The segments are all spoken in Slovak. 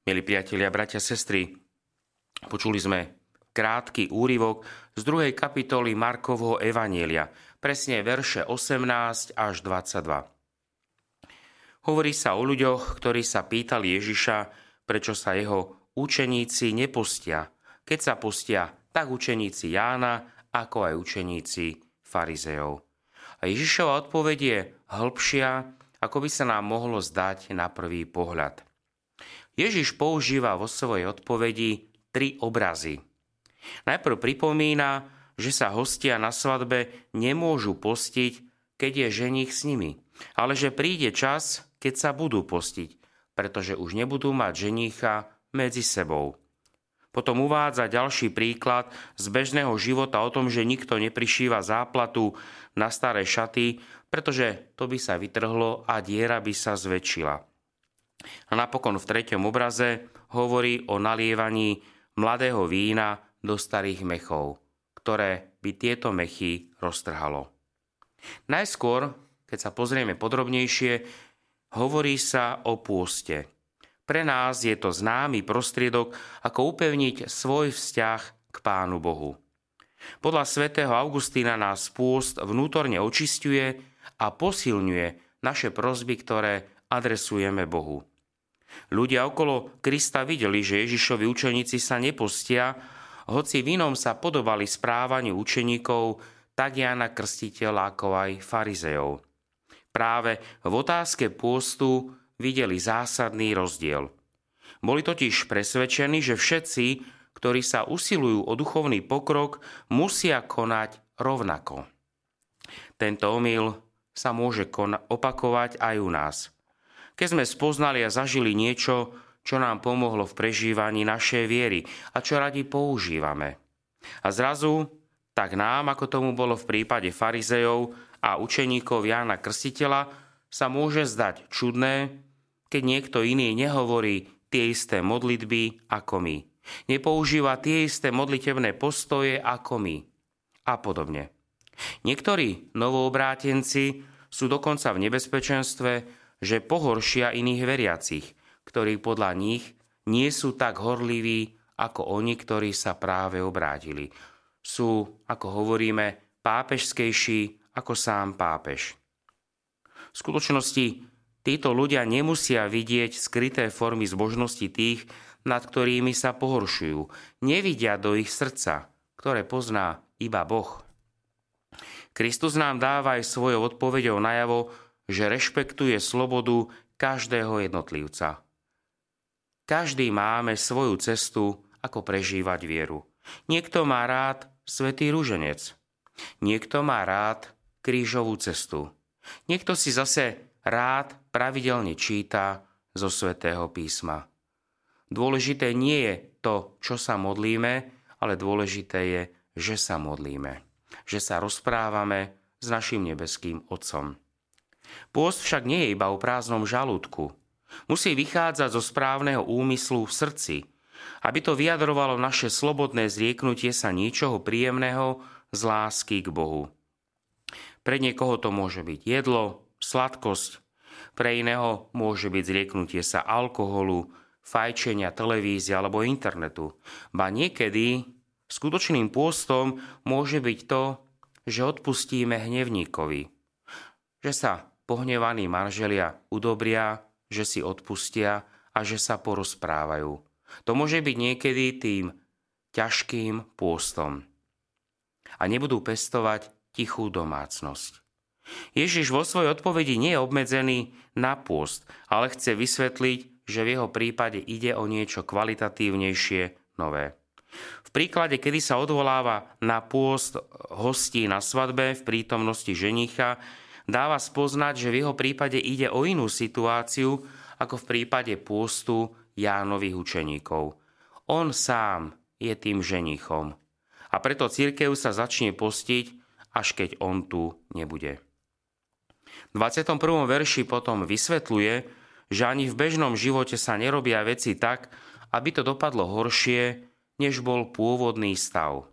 Milí priatelia, bratia, sestry, počuli sme krátky úryvok z druhej kapitoly Markovho Evanielia, presne verše 18 až 22. Hovorí sa o ľuďoch, ktorí sa pýtali Ježiša, prečo sa jeho učeníci nepostia. Keď sa postia, tak učeníci Jána, ako aj učeníci farizeov. A Ježišova odpoveď je hĺbšia, ako by sa nám mohlo zdať na prvý pohľad. Ježiš používa vo svojej odpovedi tri obrazy. Najprv pripomína, že sa hostia na svadbe nemôžu postiť, keď je ženich s nimi, ale že príde čas, keď sa budú postiť, pretože už nebudú mať ženícha medzi sebou. Potom uvádza ďalší príklad z bežného života o tom, že nikto neprišíva záplatu na staré šaty, pretože to by sa vytrhlo a diera by sa zväčšila. A napokon v treťom obraze hovorí o nalievaní mladého vína do starých mechov, ktoré by tieto mechy roztrhalo. Najskôr, keď sa pozrieme podrobnejšie, hovorí sa o pôste. Pre nás je to známy prostriedok, ako upevniť svoj vzťah k Pánu Bohu. Podľa svätého Augustína nás pôst vnútorne očistuje a posilňuje naše prozby, ktoré adresujeme Bohu. Ľudia okolo Krista videli, že Ježišovi učeníci sa nepostia, hoci v inom sa podobali správaniu učeníkov, tak Jana Krstiteľ ako aj farizejov. Práve v otázke pôstu videli zásadný rozdiel. Boli totiž presvedčení, že všetci, ktorí sa usilujú o duchovný pokrok, musia konať rovnako. Tento omyl sa môže opakovať aj u nás – keď sme spoznali a zažili niečo, čo nám pomohlo v prežívaní našej viery a čo radi používame. A zrazu, tak nám, ako tomu bolo v prípade farizejov a učeníkov Jána Krstiteľa, sa môže zdať čudné, keď niekto iný nehovorí tie isté modlitby ako my. Nepoužíva tie isté modlitebné postoje ako my. A podobne. Niektorí novoobrátenci sú dokonca v nebezpečenstve, že pohoršia iných veriacich, ktorí podľa nich nie sú tak horliví ako oni, ktorí sa práve obrátili. Sú, ako hovoríme, pápežskejší ako sám pápež. V skutočnosti títo ľudia nemusia vidieť skryté formy zbožnosti tých, nad ktorými sa pohoršujú. Nevidia do ich srdca, ktoré pozná iba Boh. Kristus nám dáva aj svojou odpoveďou najavo, že rešpektuje slobodu každého jednotlivca. Každý máme svoju cestu, ako prežívať vieru. Niekto má rád svetý rúženec. Niekto má rád krížovú cestu. Niekto si zase rád pravidelne číta zo svätého písma. Dôležité nie je to, čo sa modlíme, ale dôležité je, že sa modlíme. Že sa rozprávame s našim nebeským Otcom. Pôst však nie je iba o prázdnom žalúdku. Musí vychádzať zo správneho úmyslu v srdci, aby to vyjadrovalo naše slobodné zrieknutie sa niečoho príjemného z lásky k Bohu. Pre niekoho to môže byť jedlo, sladkosť, pre iného môže byť zrieknutie sa alkoholu, fajčenia, televízie alebo internetu. Ba niekedy skutočným pôstom môže byť to, že odpustíme hnevníkovi, že sa pohnevaní manželia udobria, že si odpustia a že sa porozprávajú. To môže byť niekedy tým ťažkým pôstom. A nebudú pestovať tichú domácnosť. Ježiš vo svojej odpovedi nie je obmedzený na pôst, ale chce vysvetliť, že v jeho prípade ide o niečo kvalitatívnejšie, nové. V príklade, kedy sa odvoláva na pôst hostí na svadbe v prítomnosti ženicha, dáva spoznať, že v jeho prípade ide o inú situáciu ako v prípade pôstu Jánových učeníkov. On sám je tým ženichom. A preto církev sa začne postiť, až keď on tu nebude. V 21. verši potom vysvetľuje, že ani v bežnom živote sa nerobia veci tak, aby to dopadlo horšie, než bol pôvodný stav.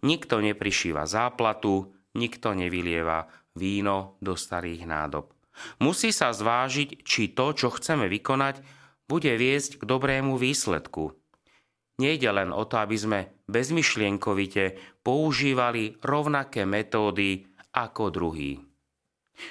Nikto neprišíva záplatu, nikto nevylieva víno do starých nádob. Musí sa zvážiť, či to, čo chceme vykonať, bude viesť k dobrému výsledku. Nejde len o to, aby sme bezmyšlienkovite používali rovnaké metódy ako druhý.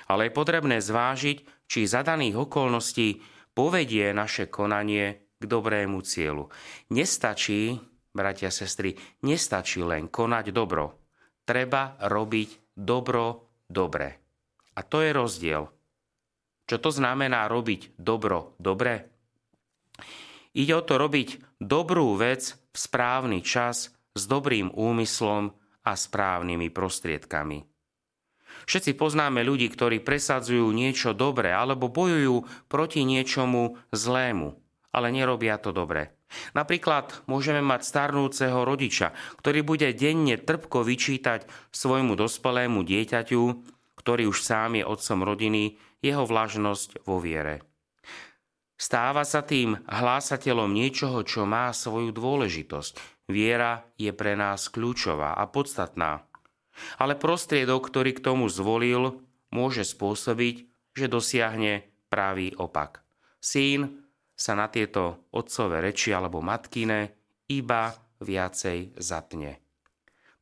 Ale je potrebné zvážiť, či za daných okolností povedie naše konanie k dobrému cieľu. Nestačí, bratia a sestry, nestačí len konať dobro. Treba robiť dobro dobre. A to je rozdiel. Čo to znamená robiť dobro dobre? Ide o to robiť dobrú vec v správny čas s dobrým úmyslom a správnymi prostriedkami. Všetci poznáme ľudí, ktorí presadzujú niečo dobré alebo bojujú proti niečomu zlému, ale nerobia to dobre. Napríklad môžeme mať starnúceho rodiča, ktorý bude denne trpko vyčítať svojmu dospelému dieťaťu, ktorý už sám je otcom rodiny, jeho vlažnosť vo viere. Stáva sa tým hlásateľom niečoho, čo má svoju dôležitosť. Viera je pre nás kľúčová a podstatná. Ale prostriedok, ktorý k tomu zvolil, môže spôsobiť, že dosiahne pravý opak. Syn sa na tieto otcové reči alebo matkine iba viacej zatne.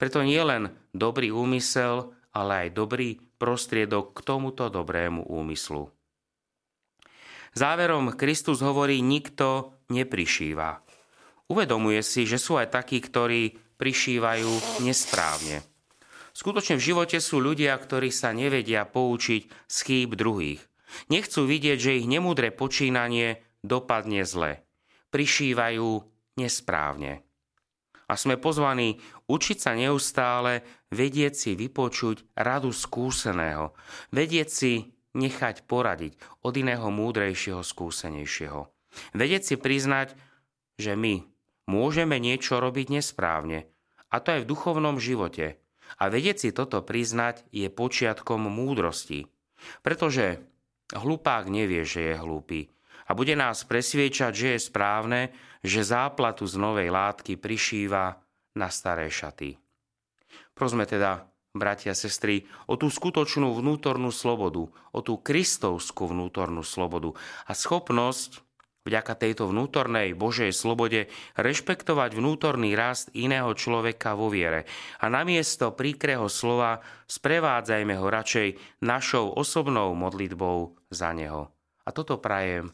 Preto nie len dobrý úmysel, ale aj dobrý prostriedok k tomuto dobrému úmyslu. Záverom Kristus hovorí, nikto neprišíva. Uvedomuje si, že sú aj takí, ktorí prišívajú nesprávne. Skutočne v živote sú ľudia, ktorí sa nevedia poučiť z chýb druhých. Nechcú vidieť, že ich nemúdre počínanie dopadne zle. Prišívajú nesprávne. A sme pozvaní učiť sa neustále, vedieť si vypočuť radu skúseného, vedieť si nechať poradiť od iného múdrejšieho, skúsenejšieho. Vedieť si priznať, že my môžeme niečo robiť nesprávne, a to aj v duchovnom živote. A vedieť si toto priznať je počiatkom múdrosti. Pretože hlupák nevie, že je hlúpy. A bude nás presviečať, že je správne, že záplatu z novej látky prišíva na staré šaty. Prosme teda bratia a sestry, o tú skutočnú vnútornú slobodu, o tú kristovskú vnútornú slobodu a schopnosť vďaka tejto vnútornej Božej slobode rešpektovať vnútorný rast iného človeka vo viere a namiesto príkreho slova sprevádzajme ho radšej našou osobnou modlitbou za neho. A toto prajem